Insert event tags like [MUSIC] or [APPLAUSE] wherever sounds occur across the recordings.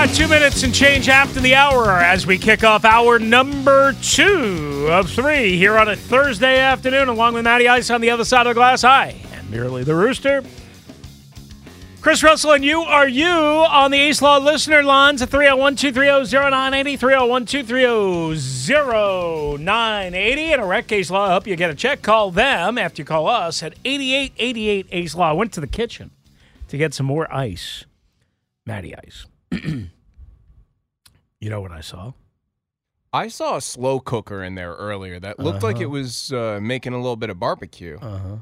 Uh, two minutes and change after the hour as we kick off hour number two of three here on a Thursday afternoon, along with Matty Ice on the other side of the glass. Hi, and merely the rooster. Chris Russell and you are you on the Ace Law listener lines at 301 230 0980, 301 230 0980. And a rec Ace Law help you get a check. Call them after you call us at 8888 Ace Law. I went to the kitchen to get some more ice, Matty Ice. You know what I saw? I saw a slow cooker in there earlier that looked like Uh-huh. it was uh, making a little bit of barbecue. Uh huh.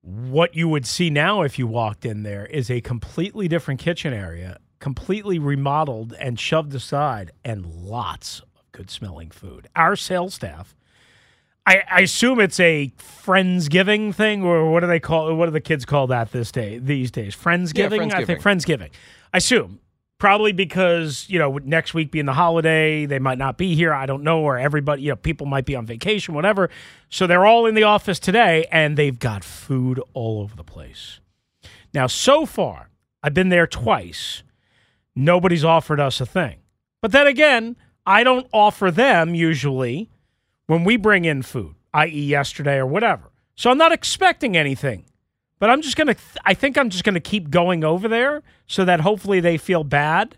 What you would see now if you walked in there is a completely different kitchen area, completely remodeled and shoved aside, and lots of good smelling food. Our sales staff, I, I assume it's a Friendsgiving thing, or what do they call? What do the kids call that this day? These days, Friendsgiving. I think Friendsgiving. I assume probably because you know next week being the holiday they might not be here i don't know or everybody you know people might be on vacation whatever so they're all in the office today and they've got food all over the place now so far i've been there twice nobody's offered us a thing but then again i don't offer them usually when we bring in food i.e yesterday or whatever so i'm not expecting anything but I'm just gonna. I think I'm just gonna keep going over there so that hopefully they feel bad,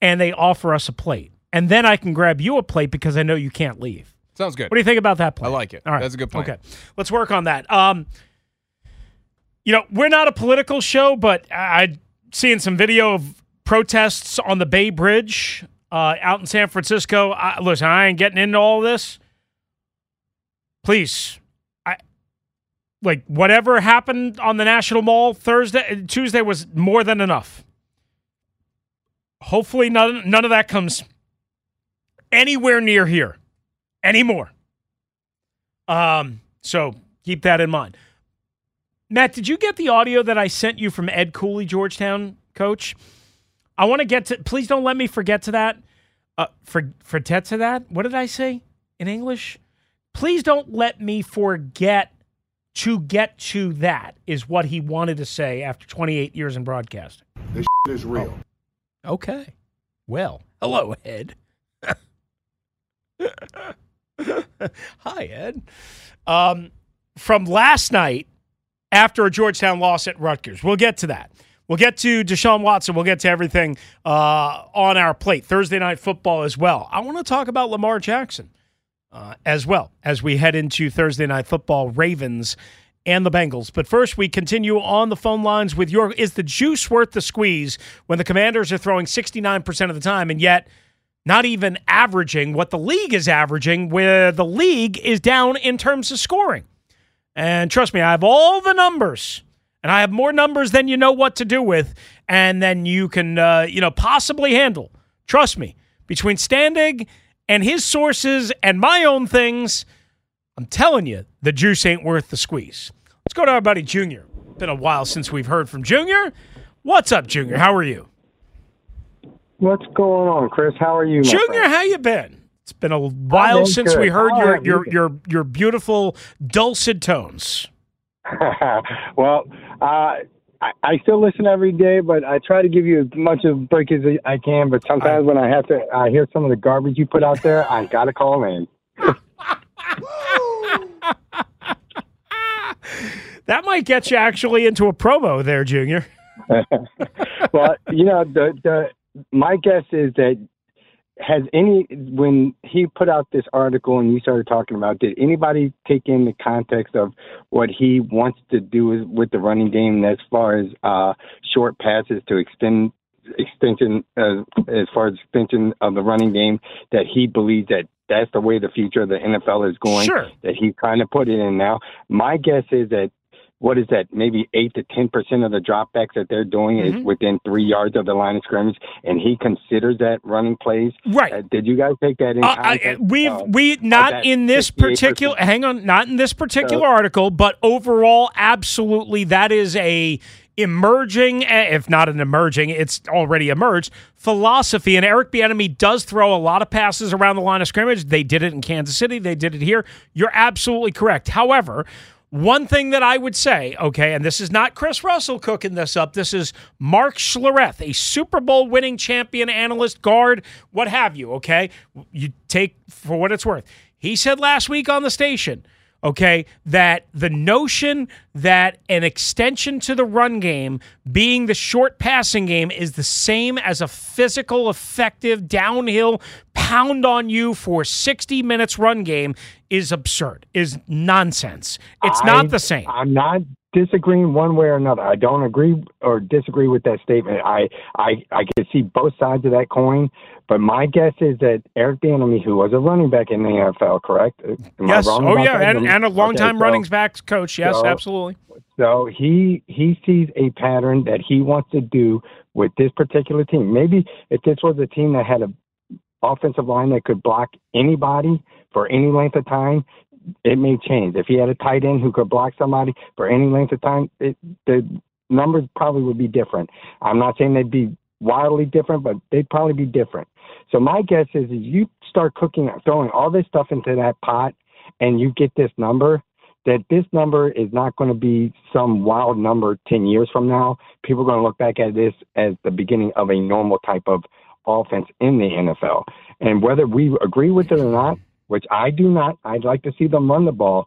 and they offer us a plate, and then I can grab you a plate because I know you can't leave. Sounds good. What do you think about that plan? I like it. All right, That's a good plan. Okay, let's work on that. Um, you know, we're not a political show, but I I seeing some video of protests on the Bay Bridge uh, out in San Francisco. I, listen, I ain't getting into all this. Please, I like whatever happened on the National Mall Thursday, Tuesday was more than enough. Hopefully, none none of that comes anywhere near here anymore. Um, so keep that in mind. Matt, did you get the audio that I sent you from Ed Cooley, Georgetown coach? I want to get to. Please don't let me forget to that. Uh, for forget to that. What did I say in English? Please don't let me forget to get to that. Is what he wanted to say after 28 years in broadcasting. This is real. Okay. Well, hello, Ed. [LAUGHS] Hi, Ed. Um, from last night after a Georgetown loss at Rutgers. We'll get to that. We'll get to Deshaun Watson. We'll get to everything uh, on our plate. Thursday night football as well. I want to talk about Lamar Jackson uh, as well as we head into Thursday night football, Ravens and the Bengals. But first, we continue on the phone lines with your. Is the juice worth the squeeze when the Commanders are throwing 69% of the time and yet not even averaging what the league is averaging, where the league is down in terms of scoring? And trust me, I have all the numbers, and I have more numbers than you know what to do with, and then you can, uh, you know, possibly handle. Trust me, between Standig and his sources and my own things, I'm telling you, the juice ain't worth the squeeze. Let's go to our buddy Junior. Been a while since we've heard from Junior. What's up, Junior? How are you? What's going on, Chris? How are you, Junior, how you been? It's been a while been since good. we heard your your, your your beautiful dulcet tones. [LAUGHS] well, uh, I, I still listen every day, but I try to give you as much of a break as I can. But sometimes when I have to, I hear some of the garbage you put out there. I gotta call in. [LAUGHS] That might get you actually into a promo there, Junior. [LAUGHS] well, you know, the the my guess is that has any when he put out this article and you started talking about did anybody take in the context of what he wants to do with the running game as far as uh short passes to extend extension uh, as far as extension of the running game that he believes that that's the way the future of the NFL is going Sure. that he's trying to put it in now my guess is that what is that? Maybe eight to ten percent of the dropbacks that they're doing Mhm. is within three yards of the line of scrimmage, and he considers that running plays. Right. Uh, did you guys take that in? Uh, I, we've Uh, we not in this particular. Hang on, not in this particular So- article, but overall, absolutely, that is a emerging, eh, if not an emerging, it's already emerged philosophy. And Eric Bieniemy does throw a lot of passes around the line of scrimmage. They did it in Kansas City. They did it here. You're absolutely correct. However. One thing that I would say, okay, and this is not Chris Russell cooking this up. This is Mark Schlereth, a Super Bowl winning champion analyst, guard, what have you, okay? You take for what it's worth. He said last week on the station, okay, that the notion that an extension to the run game being the short passing game is the same as a physical, effective, downhill, pound on you for 60 minutes run game is absurd, is nonsense. It's I- not the same. I'm not disagreeing one way or another. I don't agree or disagree with that statement. I I I can see both sides of that coin, but my guess is that Eric Bieniemy, who was a running back in the NFL, correct? Am I yes. wrong Oh, yeah. that? And, and a longtime Okay, so- running backs coach. Yes, so- absolutely. So he he sees a pattern that he wants to do with this particular team. Maybe if this was a team that had a offensive line that could block anybody for any length of time, it may change. If he had a tight end who could block somebody for any length of time, it, the numbers probably would be different. I'm not saying they'd be wildly different, but they'd probably be different. So my guess is, is you start cooking, throwing all this stuff into that pot, and you get this number that this number is not going to be some wild number 10 years from now. People are going to look back at this as the beginning of a normal type of offense in the NFL. And whether we agree with it or not, which I do not, I'd like to see them run the ball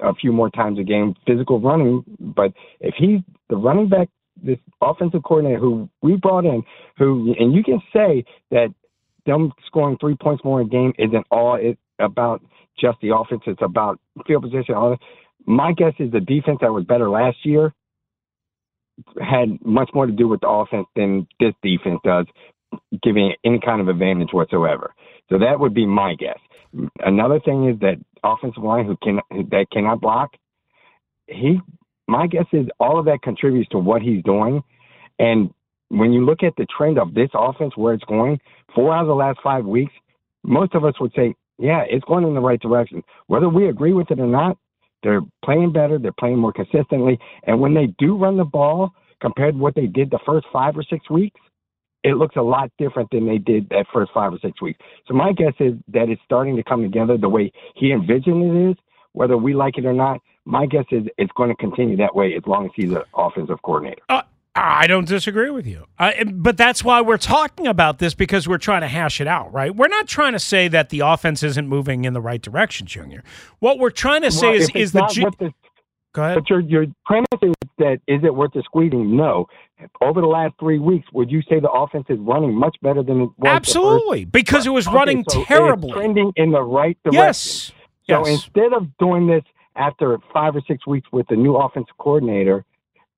a few more times a game, physical running. But if he's the running back, this offensive coordinator who we brought in, who, and you can say that them scoring three points more a game isn't all it about just the offense. It's about field position. All. My guess is the defense that was better last year had much more to do with the offense than this defense does, giving any kind of advantage whatsoever. So that would be my guess. Another thing is that offensive line who can that cannot block. He, my guess is all of that contributes to what he's doing, and when you look at the trend of this offense where it's going, four out of the last five weeks, most of us would say, yeah, it's going in the right direction. Whether we agree with it or not, they're playing better, they're playing more consistently, and when they do run the ball compared to what they did the first five or six weeks, it looks a lot different than they did that first five or six weeks. So my guess is that it's starting to come together the way he envisioned it is. Whether we like it or not, my guess is it's going to continue that way as long as he's an offensive coordinator. Uh, I don't disagree with you. Uh, but that's why we're talking about this because we're trying to hash it out, right? We're not trying to say that the offense isn't moving in the right direction, Junior. What we're trying to say Well, is is the, not G- what the Go ahead. But your your premise is that is it worth the squeezing? No. Over the last three weeks, would you say the offense is running much better than it was? Absolutely, because it was Okay, running so terribly. trending in the right direction. Yes. So Yes. instead of doing this after five or six weeks with the new offensive coordinator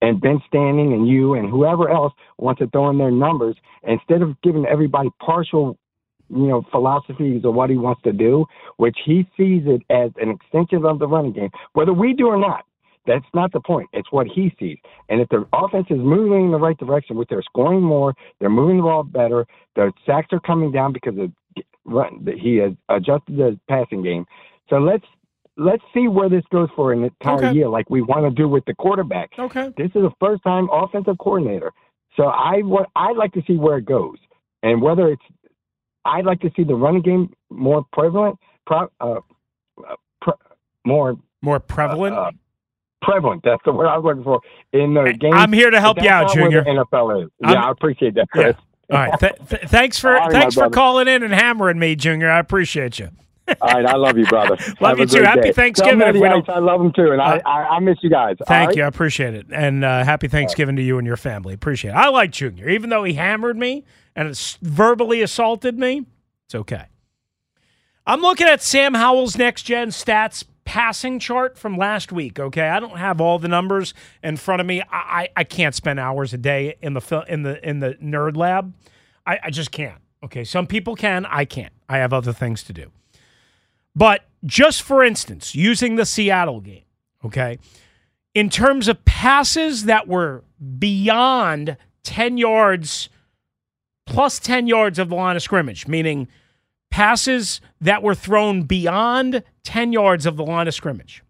and Ben Standig and you and whoever else wants to throw in their numbers, instead of giving everybody partial, you know, philosophies of what he wants to do, which he sees it as an extension of the running game, whether we do or not. That's not the point. It's what he sees. And if the offense is moving in the right direction, which they're scoring more, they're moving the ball better, the sacks are coming down because of run, he has adjusted the passing game. So let's let's see where this goes for an entire Okay. year, like we want to do with the quarterback. Okay. This is a first time offensive coordinator. So I want I'd like to see where it goes. And whether it's I'd like to see the running game more prevalent, pro, uh, uh, pre, more More prevalent. uh, prevalent. That's the word I was looking for in the game. I'm here to help you out, that's not where Junior. NFL is. I'm- yeah, I appreciate that, Yeah. Chris. All right. Th- th- thanks for [LAUGHS] right, thanks for brother. calling in and hammering me, Junior. I appreciate you. All right, I love you, brother. [LAUGHS] Love Have you too. Happy day. Thanksgiving Tell if we don't- I love them too, and I, I, I miss you guys. Thank right? you. I appreciate it. And uh, happy Thanksgiving to you and your family. Appreciate it. I like Junior. Even though he hammered me and verbally assaulted me, it's okay. I'm looking at Sam Howell's next gen stats passing chart from last week. Okay, I don't have all the numbers in front of me. I, I, I can't spend hours a day in the in the in the nerd lab. I, I just can't. Okay, some people can. I can't. I have other things to do. But just for instance, using the Seattle game, okay, in terms of passes that were beyond 10 yards plus 10 yards of the line of scrimmage, meaning passes that were thrown beyond 10 yards of the line of scrimmage,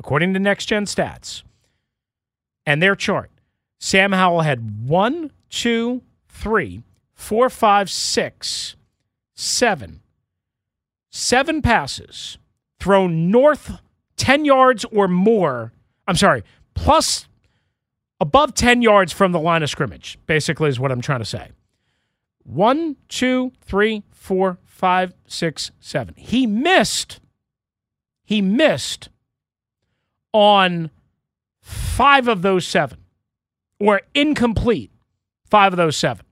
according to Next Gen Stats and their chart, Sam Howell had one, two, three, four, five, six, seven, seven passes thrown north 10 yards or more. I'm sorry, plus above 10 yards from the line of scrimmage, basically, is what I'm trying to say. One, two, three, four, five, six, seven. He missed. He missed on five of those seven, or incomplete five of those seven.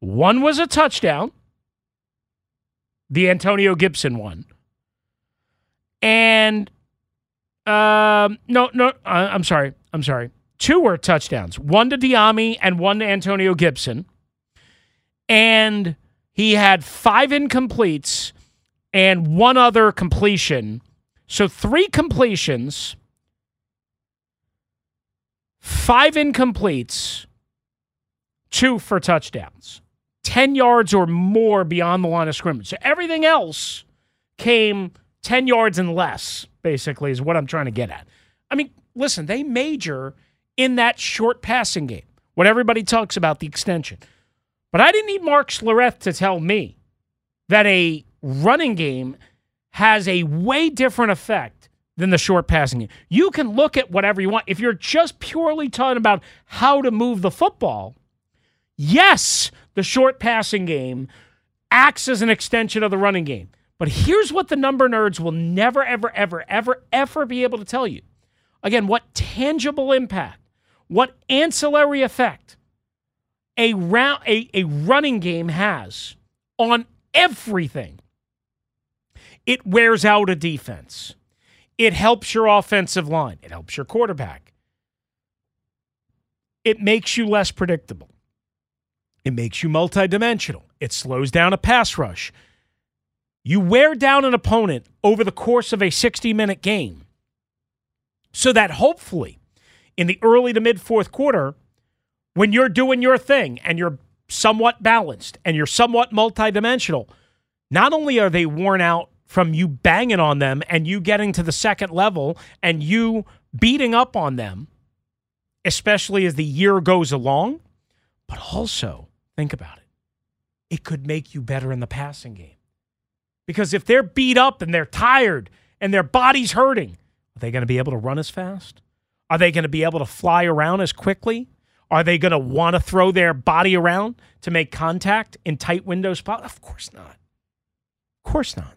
One was a touchdown, the Antonio Gibson one. And um, no, no, uh, I'm sorry. I'm sorry. Two were touchdowns. One to Dyami and one to Antonio Gibson. And he had five incompletes and one other completion. So three completions, five incompletes, two for touchdowns. 10 yards or more beyond the line of scrimmage. So everything else came 10 yards and less, basically, is what I'm trying to get at. I mean, listen, they major in that short passing game what everybody talks about the extension. But I didn't need Mark Schlereth to tell me that a running game has a way different effect than the short passing game. You can look at whatever you want. If you're just purely talking about how to move the football, yes, the short passing game acts as an extension of the running game. But here's what the number nerds will never, ever, ever, ever, ever be able to tell you. Again, what tangible impact, what ancillary effect a, round, a, a running game has on everything. It wears out a defense. It helps your offensive line. It helps your quarterback. It makes you less predictable. It makes you multidimensional. It slows down a pass rush. You wear down an opponent over the course of a 60 minute game so that hopefully in the early to mid fourth quarter, when you're doing your thing and you're somewhat balanced and you're somewhat multidimensional, not only are they worn out from you banging on them and you getting to the second level and you beating up on them, especially as the year goes along, but also think about it. It could make you better in the passing game. Because if they're beat up and they're tired and their body's hurting, are they going to be able to run as fast? Are they going to be able to fly around as quickly? Are they going to want to throw their body around to make contact in tight window spots? Of course not. Of course not.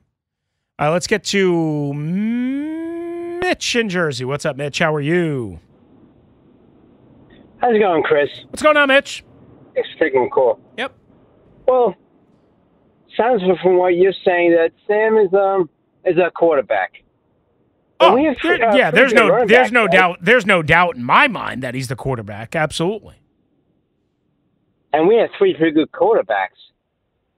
All right, let's get to Mitch in Jersey. What's up, Mitch? How are you? How's it going, Chris? What's going on, Mitch? Thanks for taking the call. Yep. Well, sounds from what you're saying that Sam is um is a quarterback. Oh, we have uh, yeah. There's no, there's no right? doubt, there's no doubt in my mind that he's the quarterback. Absolutely. And we have three pretty good quarterbacks.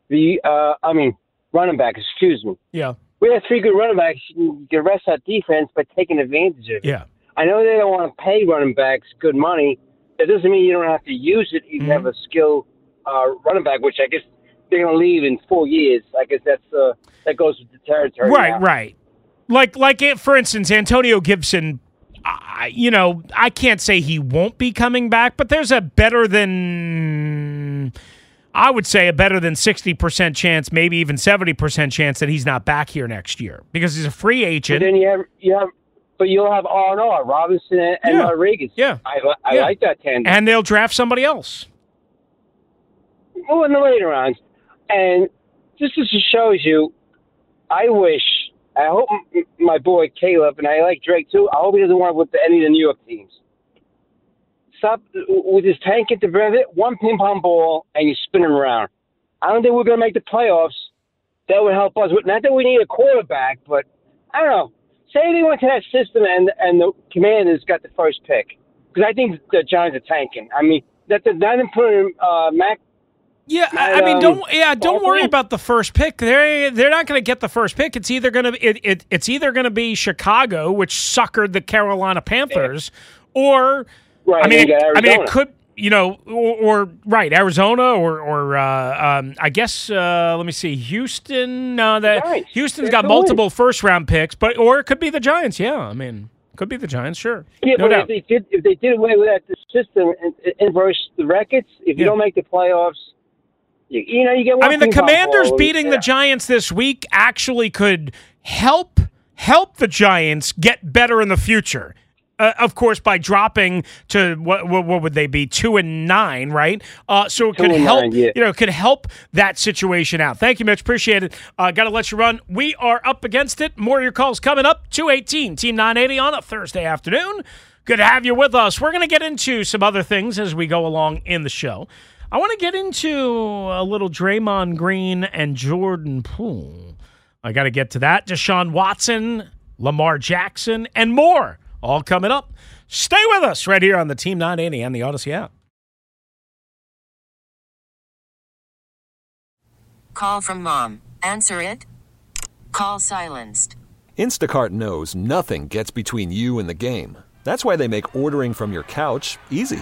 The uh, I mean, running backs. Excuse me. Yeah. We have three good running backs. You can rest that defense by taking advantage of it. Yeah. I know they don't want to pay running backs good money. That doesn't mean you don't have to use it. You Mm-hmm. have a skill uh, running back, which I guess they're going to leave in four years. I guess that's uh, that goes with the territory. Right, now. right. Like like it, for instance, Antonio Gibson. I, you know, I can't say he won't be coming back, but there's a better than I would say a better than 60% chance, maybe even 70% chance that he's not back here next year because he's a free agent. But then you have you have, but you'll have R and R, Robinson and, and Yeah. Rodriguez. Yeah. I, I Yeah. like that tandem. And they'll draft somebody else. well, in the later rounds, and this just shows you. I wish. I hope my boy Caleb and I like Drake too. I hope he doesn't want to with any of the New York teams. Stop with his tank at the very one ping pong ball and you spin him around. I don't think we're going to make the playoffs. That would help us. Not that we need a quarterback, but I don't know. Say they went to that system and and the Commanders got the first pick because I think the Giants are tanking. I mean, that the not putting uh, Mac Yeah, I, I mean, don't yeah, don't worry about the first pick. They're they're not going to get the first pick. It's either going to it, it it's either going to be Chicago, which suckered the Carolina Panthers, or Right, I mean, I mean, it could you know, or, or right, Arizona, or or uh, um, I guess uh, let me see, Houston. No, that Giants. Houston's They're got multiple first round picks, but or it could be the Giants. Yeah, I mean, could be the Giants. Sure, Yeah, no but doubt. if they did, if they did away with that system and and inverse the records, if you Yeah. don't make the playoffs, you, you know you get. One I mean, the Commanders beating Yeah. the Giants this week actually could help help the Giants get better in the future. Uh, of course, by dropping to what, what what would they be two and nine, right? Uh, so it Two could help, nine, yeah. you know, could help that situation out. Thank you, Mitch. Appreciate it. Uh, Got to let you run. We are up against it. More of your calls coming up. Two eighteen, Team nine eighty on a Thursday afternoon. Good to have you with us. We're going to get into some other things as we go along in the show. I want to get into a little Draymond Green and Jordan Poole. I got to get to that. Deshaun Watson, Lamar Jackson, and more. All coming up. Stay with us right here on the Team 980 and the Audacy app. Call from mom. Answer it. Call silenced. Instacart knows nothing gets between you and the game. That's why they make ordering from your couch easy.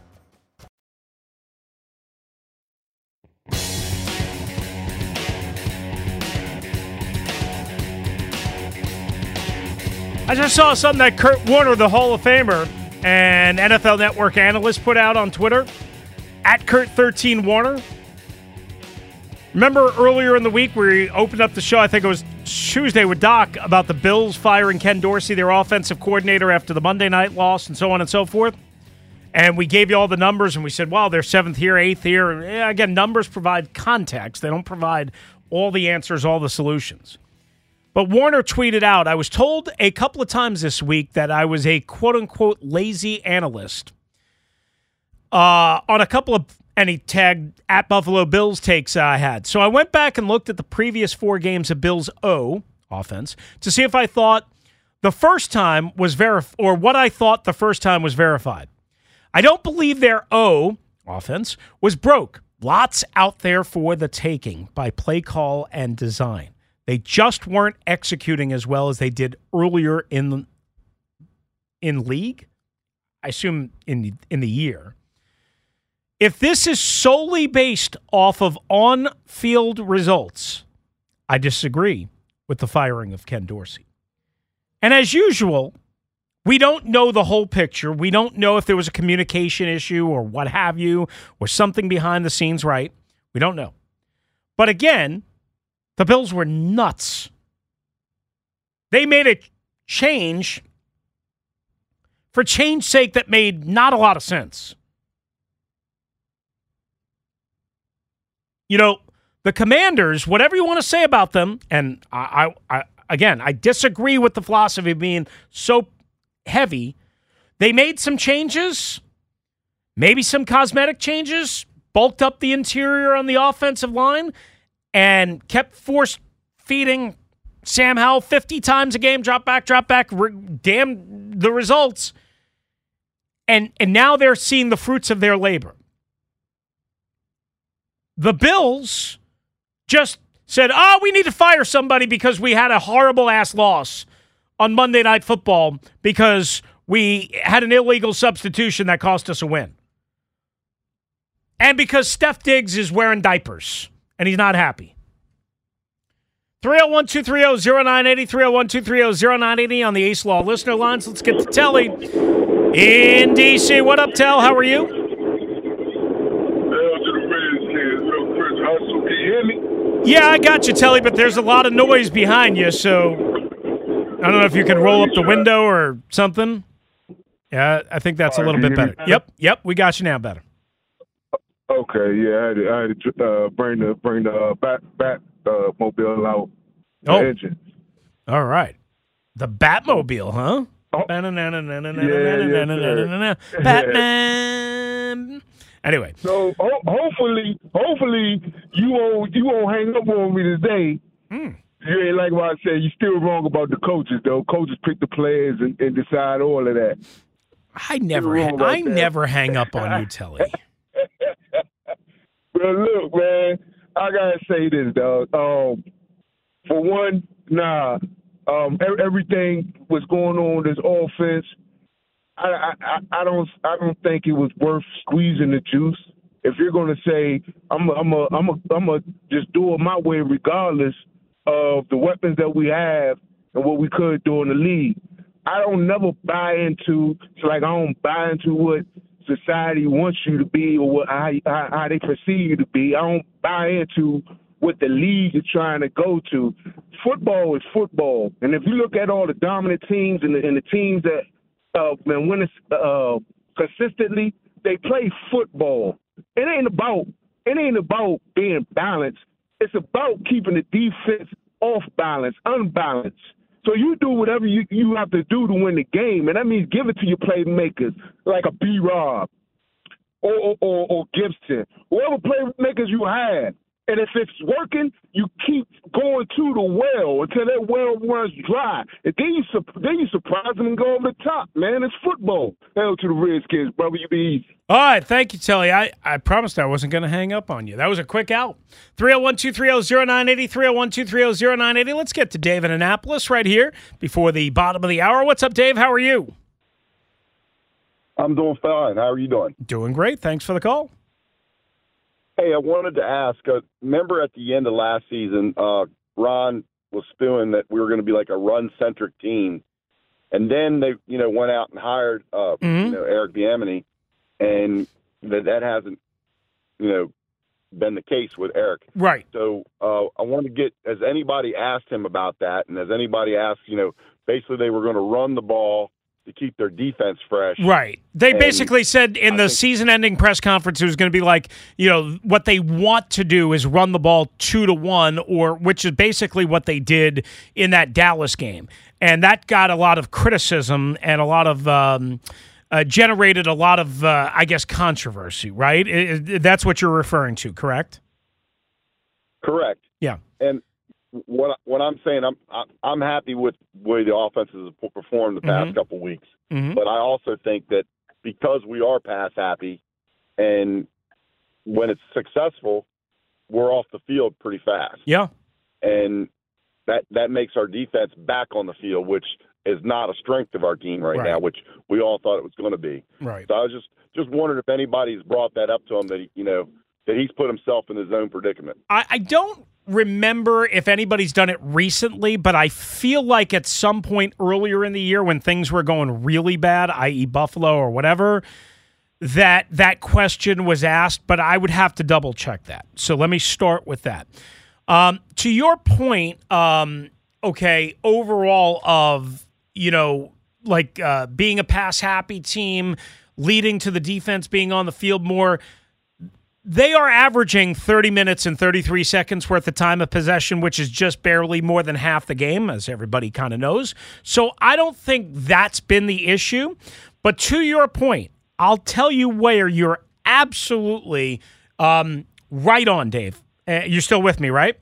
I just saw something that Kurt Warner, the Hall of Famer and NFL Network analyst, put out on Twitter at Kurt13Warner. Remember earlier in the week we opened up the show, I think it was Tuesday with Doc, about the Bills firing Ken Dorsey, their offensive coordinator, after the Monday night loss and so on and so forth? And we gave you all the numbers and we said, well, they're seventh here, eighth here. Yeah, again, numbers provide context, they don't provide all the answers, all the solutions. But Warner tweeted out, I was told a couple of times this week that I was a quote unquote lazy analyst uh, on a couple of and he tagged at Buffalo Bills takes I had. So I went back and looked at the previous four games of Bills O offense to see if I thought the first time was verif or what I thought the first time was verified. I don't believe their O offense was broke. Lots out there for the taking by play call and design. They just weren't executing as well as they did earlier in in league. I assume in in the year. If this is solely based off of on-field results, I disagree with the firing of Ken Dorsey. And as usual, we don't know the whole picture. We don't know if there was a communication issue or what have you, or something behind the scenes, right? We don't know. But again, the Bills were nuts. They made a change for change's sake that made not a lot of sense. You know, the commanders, whatever you want to say about them, and I, I, I again, I disagree with the philosophy of being so heavy. They made some changes, maybe some cosmetic changes, bulked up the interior on the offensive line, and kept force feeding Sam Howell 50 times a game, drop back, drop back, re- damn the results. And, and now they're seeing the fruits of their labor. The Bills just said, oh, we need to fire somebody because we had a horrible ass loss on Monday Night Football because we had an illegal substitution that cost us a win. And because Stef Diggs is wearing diapers and he's not happy. 301 230 0980, 301 230 0980 on the Ace Law listener lines. Let's get to Telly in D.C. What up, Tell? How are you? Yeah, I got you, Telly, but there's a lot of noise behind you, so I don't know if you can roll up the window or something. Yeah, I think that's a little bit better. Yep, yep, we got you now better. Okay, yeah, I had to, I had to uh, bring the bring the uh, bat bat uh, mobile out. The Oh. engine. All right. The Batmobile, huh? Oh. Batman. Anyway, So ho- hopefully, hopefully you won't you won't hang up on me today. Hmm. You ain't like what I said. You're still wrong about the coaches, though. Coaches pick the players and, and decide all of that. I never, ha- I that. never hang up on you, [LAUGHS] Telly. But look, man, I gotta say this, dog. Um, for one, nah. Um, everything was going on this offense. I, I, I- I don't, I don't think it was worth squeezing the juice. If you're gonna say I'm, a, I'm, a, I'm, a, I'm a just do it my way, regardless of the weapons that we have and what we could do in the league. I don't never buy into. It's like I don't buy into what society wants you to be or what how, how, how they perceive you to be. I don't buy into what the league is trying to go to. Football is football, and if you look at all the dominant teams and the, and the teams that uh, been winning uh, consistently, they play football. It ain't about it ain't about being balanced. It's about keeping the defense off balance, unbalanced. So you do whatever you, you have to do to win the game, and that means give it to your playmakers, like a B Rob or, or, or, Gibson, whoever playmakers you have. And if it's working, you keep going to the well until that well runs dry. And then you sup- then you surprise them and go over the top, man. It's football. Hell to the Redskins, brother. You be easy. All right, thank you, Telly. I, I promised I wasn't going to hang up on you. That was a quick out. 301 230 0980, 301 230 0980. Let's get to Dave in Annapolis right here before the bottom of the hour. What's up, Dave? How are you? I'm doing fine. How are you doing? Doing great. Thanks for the call. Hey, I wanted to ask. Uh, remember at the end of last season, uh, Ron was spewing that we were going to be like a run-centric team, and then they, you know, went out and hired, uh, Mhm. you know, Eric Bieniemy, and that that hasn't, you know, been the case with Eric. Right. So uh, I want to get has anybody asked him about that, and has anybody asked, you know, basically they were going to run the ball to keep their defense fresh. Right. They And basically said in the season ending press conference it was going to be like, you know, what they want to do is run the ball two to one, or which is basically what they did in that Dallas game. And that got a lot of criticism and a lot of um, uh, generated a lot of, uh, I guess, controversy. Right? I- I- that's what you're referring to, correct? Correct. Yeah. And what what I'm saying, I'm I'm happy with the way the offenses have performed the past Mhm. couple weeks. Mhm. But I also think that because we are pass happy, and when it's successful, we're off the field pretty fast. Yeah. and that that makes our defense back on the field, which is not a strength of our team right, Right. now, which we all thought it was going to be. Right. So I was just just wondering if anybody's brought that up to him that he, you know that he's put himself in his own predicament. I, I don't remember if anybody's done it recently, but I feel like at some point earlier in the year when things were going really bad, i.e., Buffalo or whatever, that that question was asked. But I would have to double check that. So let me start with that. Um, to your point, um, okay, overall of you know like uh, being a pass happy team, leading to the defense being on the field more they are averaging 30 minutes and 33 seconds worth of time of possession, which is just barely more than half the game, as everybody kind of knows. So I don't think that's been the issue. But to your point, I'll tell you where you're absolutely um, right on, Dave. Uh, you're still with me, right?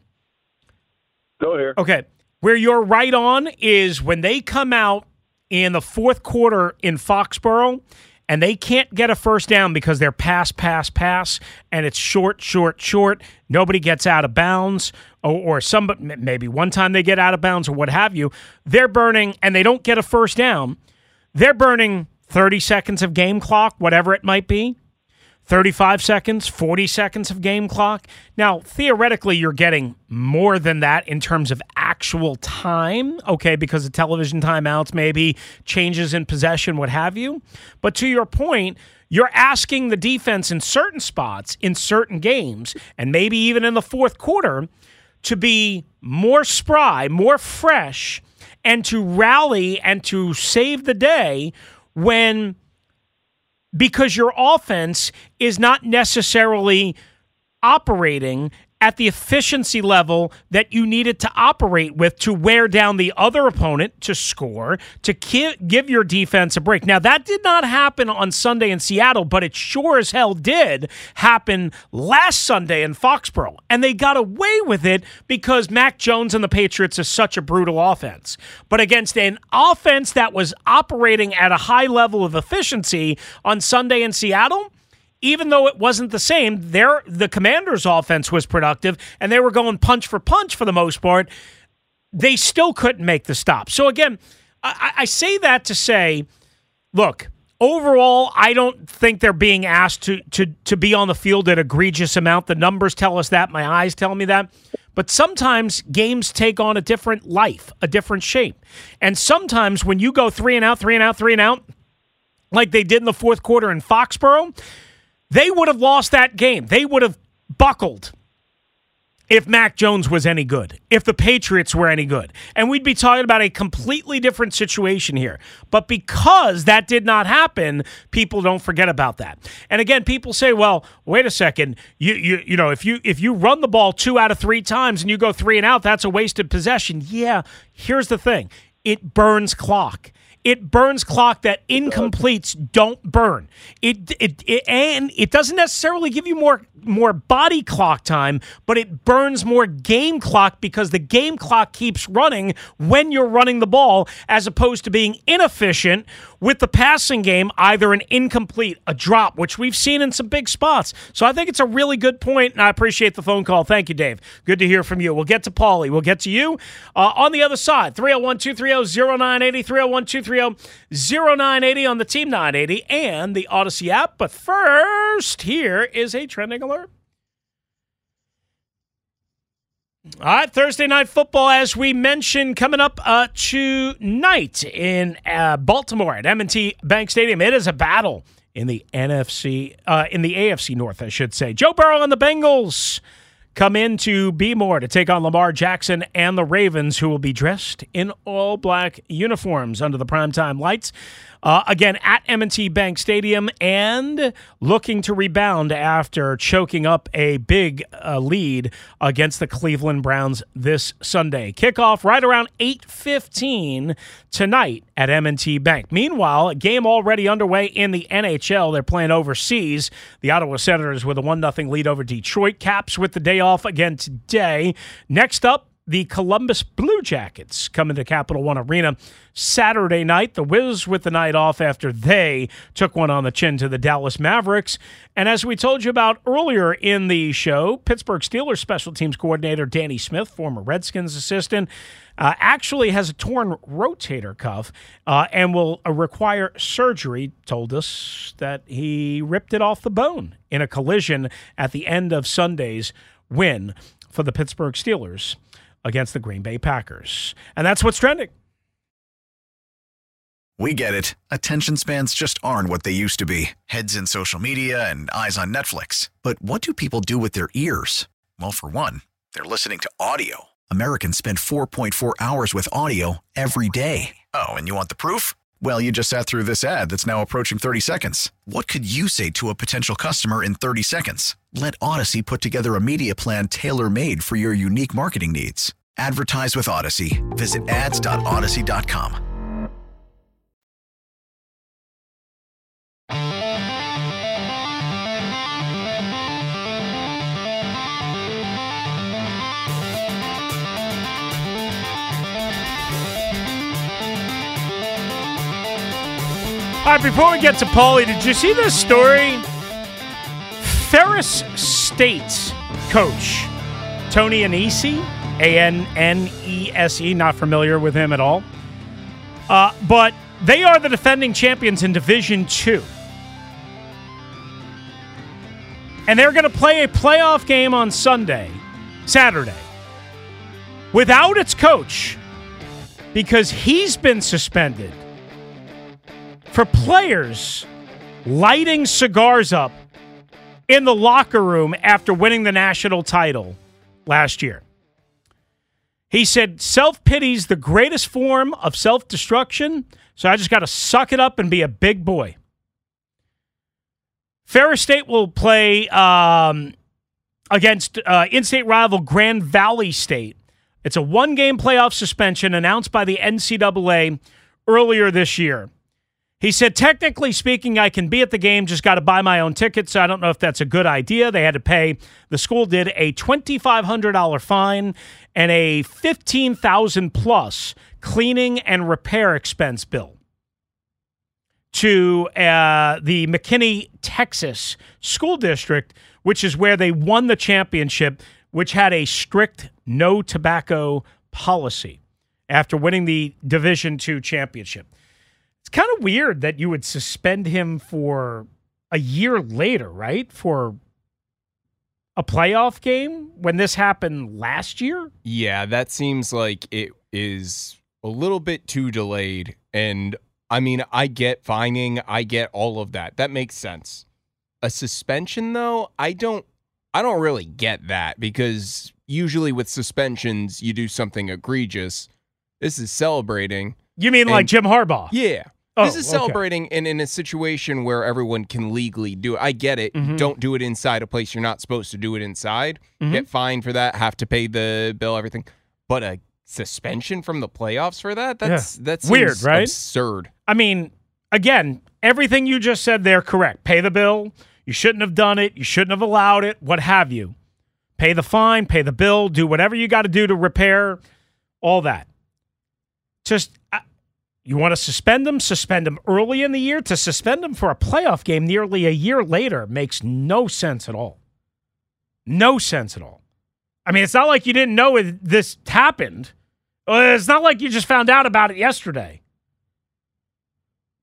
Still here. Okay. Where you're right on is when they come out in the fourth quarter in Foxborough and they can't get a first down because they're pass, pass, pass, and it's short, short, short. Nobody gets out of bounds, or, or some maybe one time they get out of bounds or what have you. They're burning and they don't get a first down. They're burning 30 seconds of game clock, whatever it might be. 35 seconds, 40 seconds of game clock. Now, theoretically, you're getting more than that in terms of actual time, okay, because of television timeouts, maybe changes in possession, what have you. But to your point, you're asking the defense in certain spots, in certain games, and maybe even in the fourth quarter, to be more spry, more fresh, and to rally and to save the day when because your offense is not necessarily operating at the efficiency level that you needed to operate with to wear down the other opponent to score, to ki- give your defense a break. Now, that did not happen on Sunday in Seattle, but it sure as hell did happen last Sunday in Foxborough. And they got away with it because Mac Jones and the Patriots is such a brutal offense. But against an offense that was operating at a high level of efficiency on Sunday in Seattle, even though it wasn't the same, their the Commanders' offense was productive and they were going punch for punch for the most part. They still couldn't make the stop. So again, I, I say that to say, look, overall, I don't think they're being asked to to to be on the field at egregious amount. The numbers tell us that. My eyes tell me that. But sometimes games take on a different life, a different shape. And sometimes when you go three and out, three and out, three and out, like they did in the fourth quarter in Foxborough, they would have lost that game. They would have buckled if Mac Jones was any good, if the Patriots were any good. And we'd be talking about a completely different situation here. But because that did not happen, people don't forget about that. And again, people say, well, wait a second. You you you know, if you if you run the ball 2 out of 3 times and you go 3 and out, that's a wasted possession. Yeah, here's the thing. It burns clock. It burns clock that incompletes don't burn. It, it it and it doesn't necessarily give you more more body clock time, but it burns more game clock because the game clock keeps running when you're running the ball as opposed to being inefficient with the passing game, either an incomplete, a drop, which we've seen in some big spots. So I think it's a really good point, and I appreciate the phone call. Thank you, Dave. Good to hear from you. We'll get to Paulie. We'll get to you uh, on the other side. 301 230 0980, 301 230 0980 on the Team 980 and the Audacy app. But first, here is a trending alert. All right, Thursday night football, as we mentioned, coming up uh, tonight in uh, Baltimore at M&T Bank Stadium. It is a battle in the NFC, uh, in the AFC North, I should say. Joe Burrow and the Bengals come into More to take on Lamar Jackson and the Ravens, who will be dressed in all black uniforms under the primetime lights. Uh, again, at M&T Bank Stadium and looking to rebound after choking up a big uh, lead against the Cleveland Browns this Sunday. Kickoff right around 8.15 tonight at M&T Bank. Meanwhile, a game already underway in the NHL. They're playing overseas. The Ottawa Senators with a 1-0 lead over Detroit. Caps with the day off again today. Next up, the Columbus Blue Jackets coming to Capital One Arena Saturday night. The Wiz with the night off after they took one on the chin to the Dallas Mavericks. And as we told you about earlier in the show, Pittsburgh Steelers special teams coordinator Danny Smith, former Redskins assistant, uh, actually has a torn rotator cuff uh, and will uh, require surgery. Told us that he ripped it off the bone in a collision at the end of Sunday's win for the Pittsburgh Steelers against the Green Bay Packers. And that's what's trending. We get it. Attention spans just aren't what they used to be heads in social media and eyes on Netflix. But what do people do with their ears? Well, for one, they're listening to audio. Americans spend 4.4 hours with audio every day. Oh, and you want the proof? Well, you just sat through this ad that's now approaching 30 seconds. What could you say to a potential customer in 30 seconds? Let Audacy put together a media plan tailor made for your unique marketing needs. Advertise with Audacy. Visit ads.audacy.com. All right, before we get to Paulie, did you see this story? Ferris State coach Tony Annese, A N N E S E, not familiar with him at all. Uh, but they are the defending champions in Division Two. And they're going to play a playoff game on Sunday, Saturday, without its coach because he's been suspended for players lighting cigars up in the locker room after winning the national title last year. He said, Self pity's the greatest form of self destruction, so I just got to suck it up and be a big boy. Ferris State will play um, against uh, in state rival Grand Valley State. It's a one game playoff suspension announced by the NCAA earlier this year. He said, technically speaking, I can be at the game, just got to buy my own tickets. So I don't know if that's a good idea. They had to pay, the school did a $2,500 fine and a 15000 plus cleaning and repair expense bill to uh, the McKinney, Texas school district, which is where they won the championship, which had a strict no tobacco policy after winning the Division two championship. It's kind of weird that you would suspend him for a year later, right? For a playoff game when this happened last year? Yeah, that seems like it is a little bit too delayed. And I mean, I get fining, I get all of that. That makes sense. A suspension though, I don't I don't really get that because usually with suspensions you do something egregious. This is celebrating. You mean like Jim Harbaugh? Yeah. Oh, this is okay. celebrating in, in a situation where everyone can legally do it. I get it. Mhm. Don't do it inside a place you're not supposed to do it inside. Mhm. Get fined for that, have to pay the bill, everything. But a suspension from the playoffs for that? That's Yeah. that's Weird, right? Absurd. I mean, again, everything you just said there correct. Pay the bill. You shouldn't have done it. You shouldn't have allowed it. What have you? Pay the fine, pay the bill, do whatever you got to do to repair all that. Just uh, you want to suspend them, suspend them early in the year. To suspend them for a playoff game nearly a year later makes no sense at all. No sense at all. I mean, it's not like you didn't know it, this happened. Uh, It's not like you just found out about it yesterday.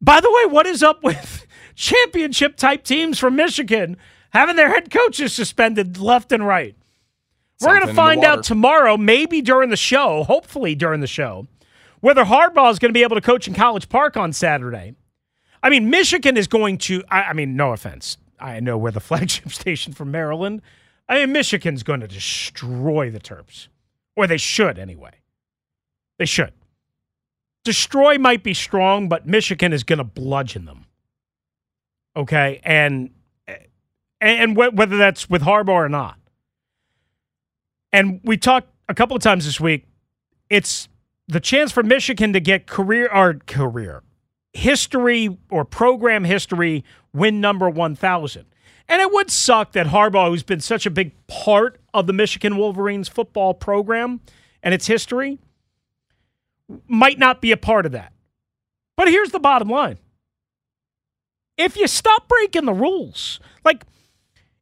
By the way, what is up with [LAUGHS] championship type teams from Michigan having their head coaches suspended left and right? We're going to find out tomorrow, maybe during the show, hopefully during the show, whether Harbaugh is going to be able to coach in College Park on Saturday. I mean, Michigan is going to, I, I mean, no offense. I know we're the [LAUGHS] flagship station from Maryland, I mean, Michigan's going to destroy the Terps, or they should anyway. They should. Destroy might be strong, but Michigan is going to bludgeon them. Okay, and eh, and wh- whether that's with Harbaugh or not. And we talked a couple of times this week. It's the chance for Michigan to get career or career history or program history win number 1000. And it would suck that Harbaugh, who's been such a big part of the Michigan Wolverines football program and its history, might not be a part of that. But here's the bottom line if you stop breaking the rules, like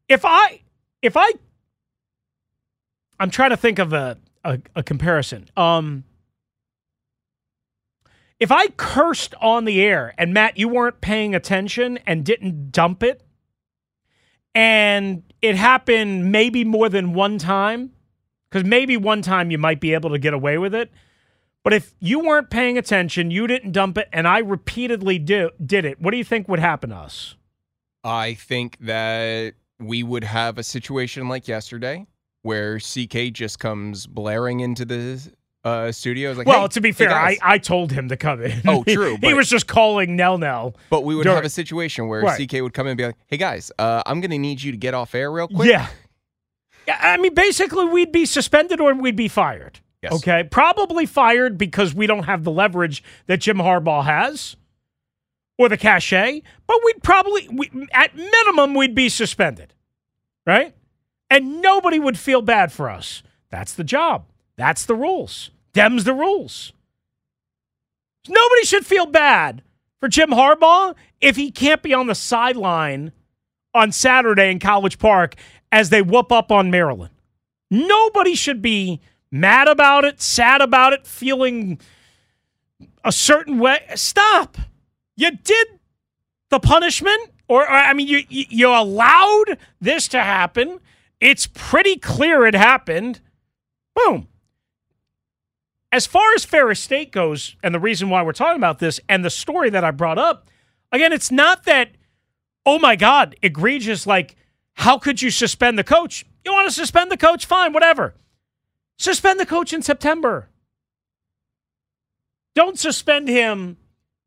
if I, if I, I'm trying to think of a, a, a comparison. Um, if I cursed on the air and Matt, you weren't paying attention and didn't dump it, and it happened maybe more than one time, because maybe one time you might be able to get away with it. But if you weren't paying attention, you didn't dump it, and I repeatedly do, did it, what do you think would happen to us? I think that we would have a situation like yesterday where CK just comes blaring into the uh, studio. Like, well, "Hey, to be hey, fair, I. I told him to come in. Oh, [LAUGHS] true, he was just calling Nell Nell. But we would during- have a situation where Right. CK would come in and be like, "Hey guys, uh, I'm going to need you to get off air real quick." Yeah. Yeah, I mean, basically, we'd be suspended or we'd be fired. Yes. Okay. Probably fired because we don't have the leverage that Jim Harbaugh has or the cachet, but we'd probably, we, at minimum, we'd be suspended. Right? And nobody would feel bad for us. That's the job. That's the rules. Dem's the rules. Nobody should feel bad for Jim Harbaugh if he can't be on the sideline on Saturday in College Park as they whoop up on Maryland. Nobody should be mad about it, sad about it, feeling a certain way. Stop. You did the punishment, or, or, I mean, you, you you allowed this to happen. It's pretty clear it happened. Boom. As far as Ferris State goes, and the reason why we're talking about this, and the story that I brought up, again, it's not that, oh my God, egregious, like, how could you suspend the coach? You want to suspend the coach? Fine, whatever. Suspend the coach in September. Don't suspend him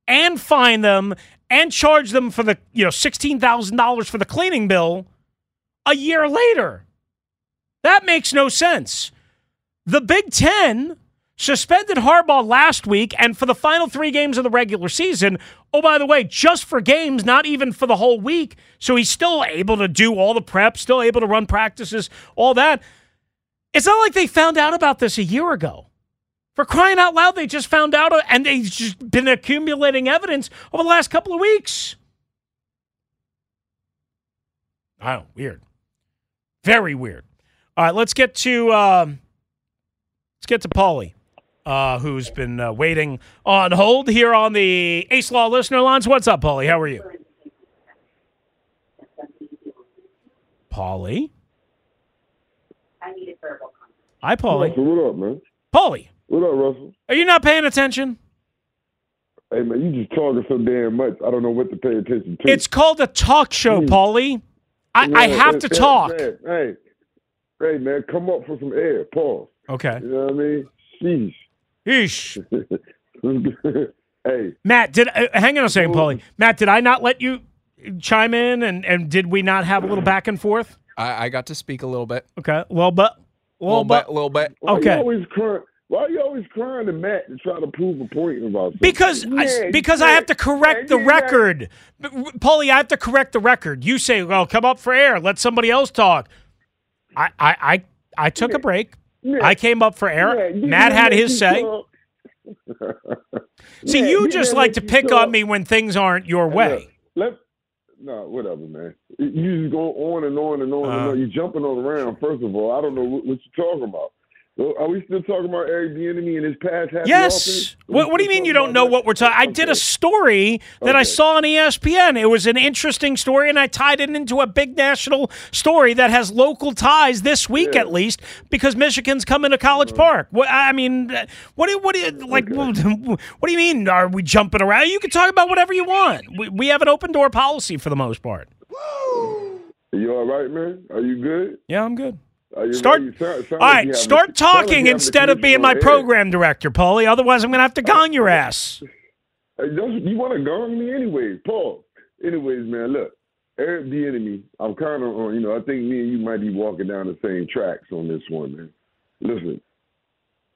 and fine them and charge them for the, you know, $16,000 for the cleaning bill a year later. That makes no sense. The Big Ten suspended Harbaugh last week and for the final three games of the regular season. Oh, by the way, just for games, not even for the whole week. So he's still able to do all the prep, still able to run practices, all that. It's not like they found out about this a year ago. For crying out loud, they just found out and they've just been accumulating evidence over the last couple of weeks. I weird. Very weird. All right, let's get to um, let's get to Paulie, uh, who's been uh, waiting on hold here on the Ace Law listener lines. What's up, Paulie? How are you? Paulie. I need a verbal comment. Hi, Paulie. Russell, what up, man? Paulie, What up, Russell? are you not paying attention? Hey, man, you just talking so damn much. I don't know what to pay attention to. It's called a talk show, Paulie. I, I have hey, to hey, talk. man, hey, hey, man, come up for some air. Pause. Okay. You know what I mean? Yeesh. [LAUGHS] Hey, Matt, did uh, hang on a second, Paulie. Matt, did I not let you chime in, and and did we not have a little back and forth? I, I got to speak a little bit. Okay, a little bit, a little bit, a little bit. why Okay. You always crying? Why are you always crying to Matt to try to prove a point about something? Because I, Yeah, because I have to correct the And record, But, Paulie. I have to correct the record. You say, "Well, come up for air. Let somebody else talk." I I I, I took a break. Yeah. I came up for air. Yeah, Matt had his say. See, Yeah, you just like to pick on me when things aren't your way. Let no, whatever, man. You just go on and on and on and Uh. on. You're jumping all around. First of all, I don't know what, what you're talking about. Well, Are we still talking about Eric Bieniemy and his past Yes. Are What, what do you mean you don't know about what we're talking? I did a story that I saw on ESPN. It was an interesting story, and I tied it into a big national story that has local ties this week, at least, because Michigan's coming to College Uh-huh. Park. What I mean, what do what do you like? [LAUGHS] What do you mean? Are we jumping around? You can talk about whatever you want. We, we have an open door policy for the most part. that? You all right, man? Are you good? Yeah, I'm good. Are Start. ready? Sound- sound All like right, having start sound like talking instead of being my air. program director, Paulie. Otherwise, I'm going to have to gong your ass. You want to gong me anyway, Paul? Anyways, man, look, Eric Bieniemy. I'm kind of on. You know, I think me and you might be walking down the same tracks on this one, man. Listen,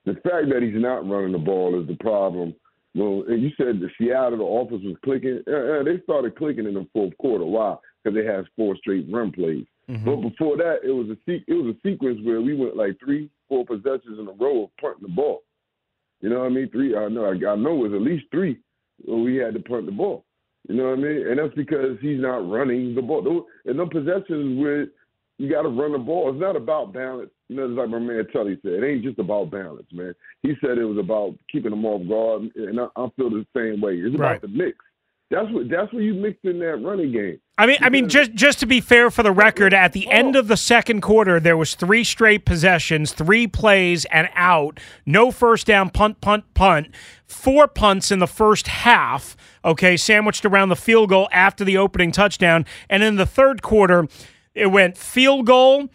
the fact that he's not running the ball is the problem. Well, and you said the Seattle the offense was clicking. Uh, uh, they started clicking in the fourth quarter. Why? Because they had four straight run plays. Mm-hmm. But before that, it was a se- it was a sequence where we went like three, four possessions in a row of punting the ball. You know what I mean? Three. I know. I, I know it was at least three where we had to punt the ball. You know what I mean? And that's because he's not running the ball. Those, and the possessions where you got to run the ball. It's not about balance. You know, it's like my man Tully said. It ain't just about balance, man. He said it was about keeping them off guard, and I, I feel the same way. It's Right. about the mix. That's what. That's what you mixed in that running game. I mean, I mean, just just to be fair for the record, at the end of the second quarter, there was three straight possessions, three plays and out, no first down, punt, punt, punt, four punts in the first half. Okay, sandwiched around the field goal after the opening touchdown, and in the third quarter, it went field goal.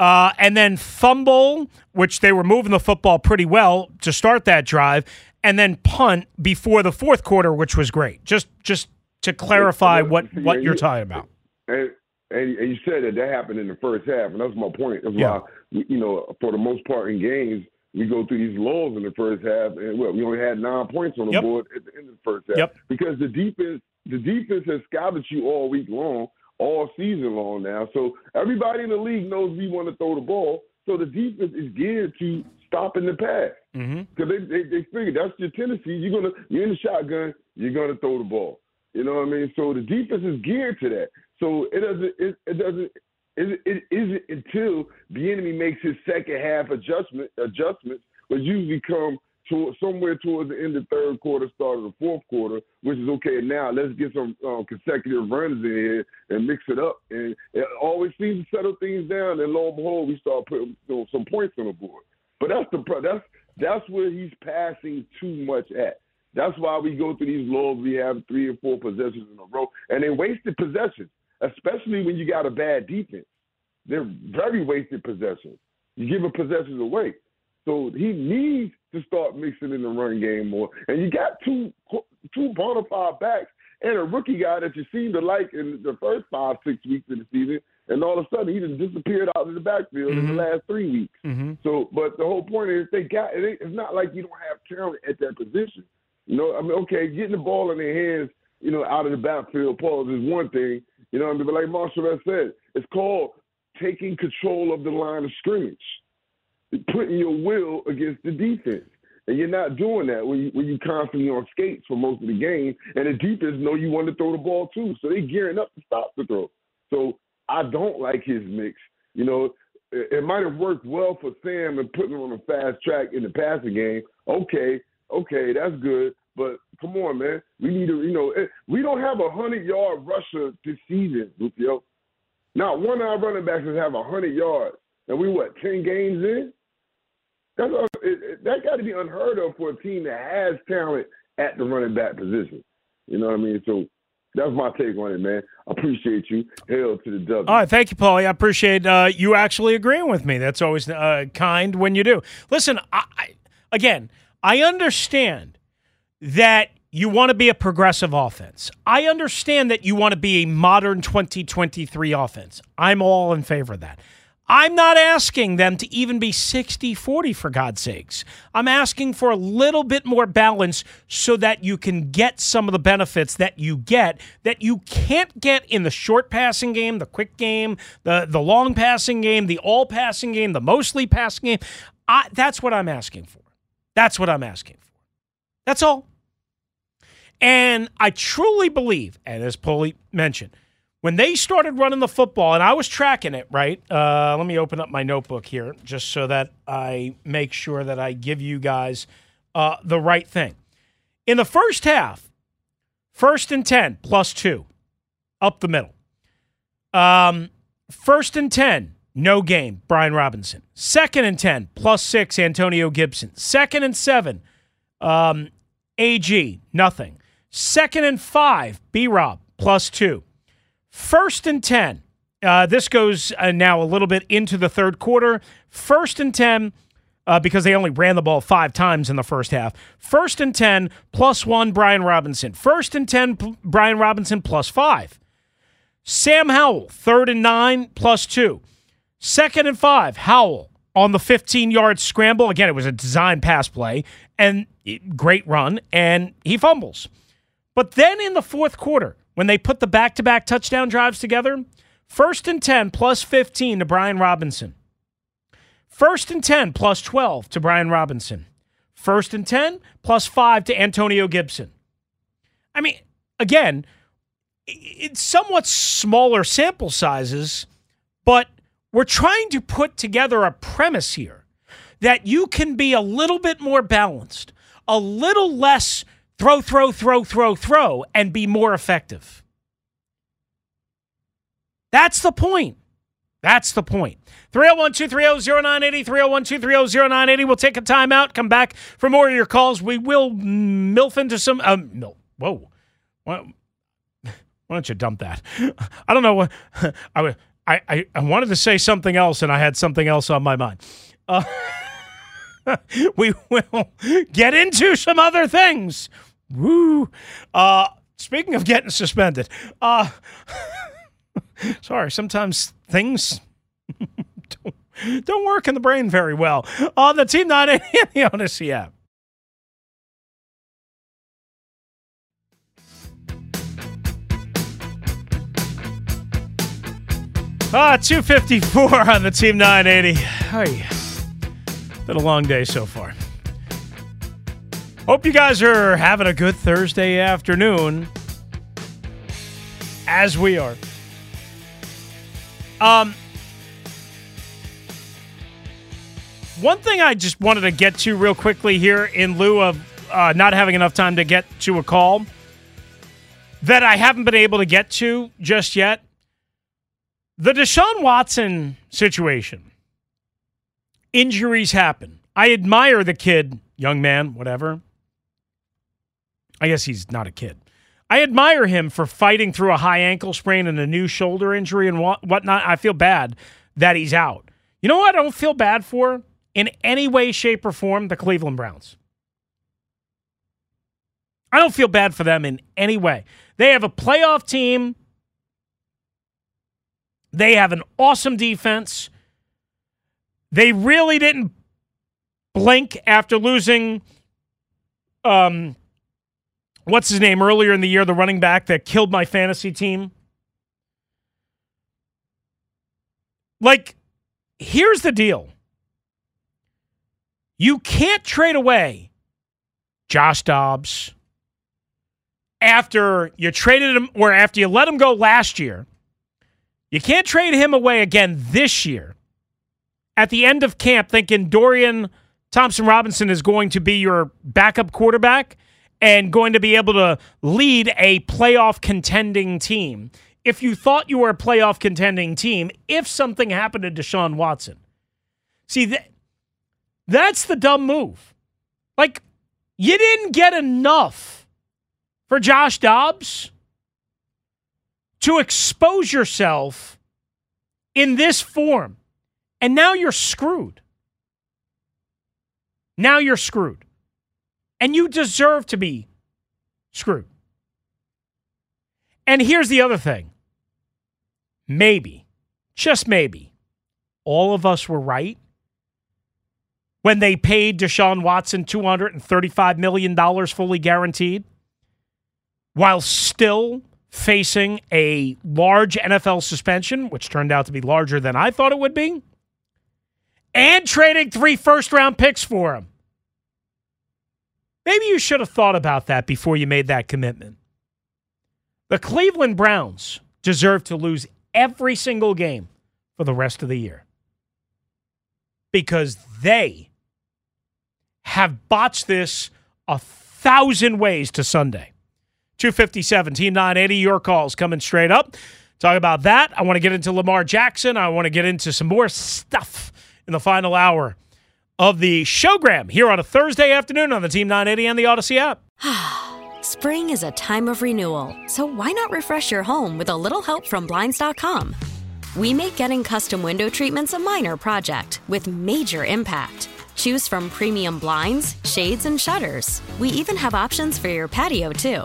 Uh, and then fumble, which they were moving the football pretty well to start that drive, and then punt before the fourth quarter, which was great. Just just to clarify what what and you're you- talking about. And, and and you said that that happened in the first half, and that's my point. That's Yeah. why you know, for the most part in games, we go through these lulls in the first half, and well, we only had nine points on the Yep. board at the end of the first half Yep. because the defense the defense has scouted you all week long, all season long now. So everybody in the league knows we want to throw the ball. So the defense is geared to stopping the pass. Mm-hmm. Because they, they they figure that's your tendency. You're gonna you're in the shotgun. You're gonna throw the ball. You know what I mean? So the defense is geared to that. So it doesn't it, it doesn't it, it isn't until Bieniemy makes his second half adjustment adjustments, which usually come to somewhere towards the end of the third quarter, start of the fourth quarter, which is okay. Now let's get some um, consecutive runs in here and mix it up, and it always seems to settle things down. And lo and behold, we start putting you know, some points on the board. But that's the that's that's where he's passing too much at. That's why we go through these lulls. We have three or four possessions in a row, and they wasted possessions, especially when you got a bad defense. They're very wasted possessions. You give a possessions away, so he needs to start mixing in the run game more. And you got two two bona fide backs and a rookie guy that you seem to like in the first five six weeks of the season, and all of a sudden he just disappeared out of the backfield in the last three weeks. Mm-hmm. So, but the whole point is they got it. It's not like you don't have talent at that position. You know, I mean, okay, getting the ball in their hands, you know, out of the backfield, pause is one thing. You know, what I mean, but like Marshall said, it's called taking control of the line of scrimmage, putting your will against the defense. And you're not doing that when you when you constantly on skates for most of the game, and the defense know you want to throw the ball too, so they gearing up to stop the throw. So I don't like his mix. You know, it, it might have worked well for Sam and putting him on a fast track in the passing game. Okay, okay, that's good. But come on, man, we need to. You know, we don't have a hundred yard rusher this season, Rufio. Not one of our running backs has have a hundred yards, and we what ten games in? That's it, that got to be unheard of for a team that has talent at the running back position. You know what I mean? So that's my take on it, man. I appreciate you. Hail to the W. All right, thank you, Paulie. I appreciate uh, you actually agreeing with me. That's always uh, kind when you do. Listen, I, I, again, I understand that you want to be a progressive offense. I understand that you want to be a modern 2023 offense. I'm all in favor of that. I'm not asking them to even be 60 40, for God's sakes. I'm asking for a little bit more balance so that you can get some of the benefits that you get that you can't get in the short passing game, the quick game, the, the long passing game, the all passing game, the mostly passing game. I, that's what I'm asking for. That's what I'm asking for. That's all. And I truly believe, and as Paulie mentioned, when they started running the football, and I was tracking it, right? Uh, let me open up my notebook here just so that I make sure that I give you guys uh, the right thing. In the first half, first and 10, plus two, up the middle. Um, first and 10, no game, Brian Robinson. Second and 10, plus six, Antonio Gibson. Second and seven, um, AG, nothing. Second and five, B Rob, plus two. First and 10, Uh, this goes uh, now a little bit into the third quarter. First and 10, uh, because they only ran the ball five times in the first half. First and 10, plus one, Brian Robinson. First and 10, p- Brian Robinson, plus five. Sam Howell, third and nine, plus two. Second and five, Howell on the 15 yard scramble. Again, it was a design pass play and great run, and he fumbles. But then in the fourth quarter, when they put the back to back touchdown drives together, first and 10 plus 15 to Brian Robinson. First and 10 plus 12 to Brian Robinson. First and 10 plus 5 to Antonio Gibson. I mean, again, it's somewhat smaller sample sizes, but we're trying to put together a premise here that you can be a little bit more balanced, a little less throw, throw, throw, throw, throw, and be more effective. That's the point. That's the point. 301 230 0980, 301 230 0980. We'll take a timeout, come back for more of your calls. We will milf into some. Um, mil, whoa. Why, [LAUGHS] why don't you dump that? [LAUGHS] I don't know what. [LAUGHS] I, I, I wanted to say something else, and I had something else on my mind. Uh, we will get into some other things. Woo. Uh, speaking of getting suspended, uh, [LAUGHS] sorry, sometimes things [LAUGHS] don't, don't, work in the brain very well. On the Team 980 and the Audacy app. Ah, 254 on the Team 980. Hey, been a long day so far. Hope you guys are having a good Thursday afternoon, as we are. Um, one thing I just wanted to get to real quickly here, in lieu of uh, not having enough time to get to a call that I haven't been able to get to just yet the Deshaun Watson situation. Injuries happen. I admire the kid, young man, whatever. I guess he's not a kid. I admire him for fighting through a high ankle sprain and a new shoulder injury and whatnot. I feel bad that he's out. You know what I don't feel bad for in any way, shape, or form? The Cleveland Browns. I don't feel bad for them in any way. They have a playoff team they have an awesome defense. They really didn't blink after losing um what's his name earlier in the year, the running back that killed my fantasy team. Like, here's the deal. You can't trade away Josh Dobbs after you traded him or after you let him go last year you can't trade him away again this year at the end of camp thinking Dorian Thompson Robinson is going to be your backup quarterback and going to be able to lead a playoff contending team. If you thought you were a playoff contending team, if something happened to Deshaun Watson. See, that, that's the dumb move. Like, you didn't get enough for Josh Dobbs to expose yourself in this form. And now you're screwed. Now you're screwed. And you deserve to be screwed. And here's the other thing maybe, just maybe, all of us were right when they paid Deshaun Watson $235 million fully guaranteed while still facing a large NFL suspension, which turned out to be larger than I thought it would be, and trading three first round picks for him. Maybe you should have thought about that before you made that commitment. The Cleveland Browns deserve to lose every single game for the rest of the year because they have botched this a thousand ways to Sunday. 257, Team 980, your calls coming straight up. Talk about that. I want to get into Lamar Jackson. I want to get into some more stuff in the final hour of the showgram here on a Thursday afternoon on the Team 980 and the Audacy app. [SIGHS] Spring is a time of renewal, so why not refresh your home with a little help from Blinds.com? We make getting custom window treatments a minor project with major impact. Choose from premium blinds, shades, and shutters. We even have options for your patio, too.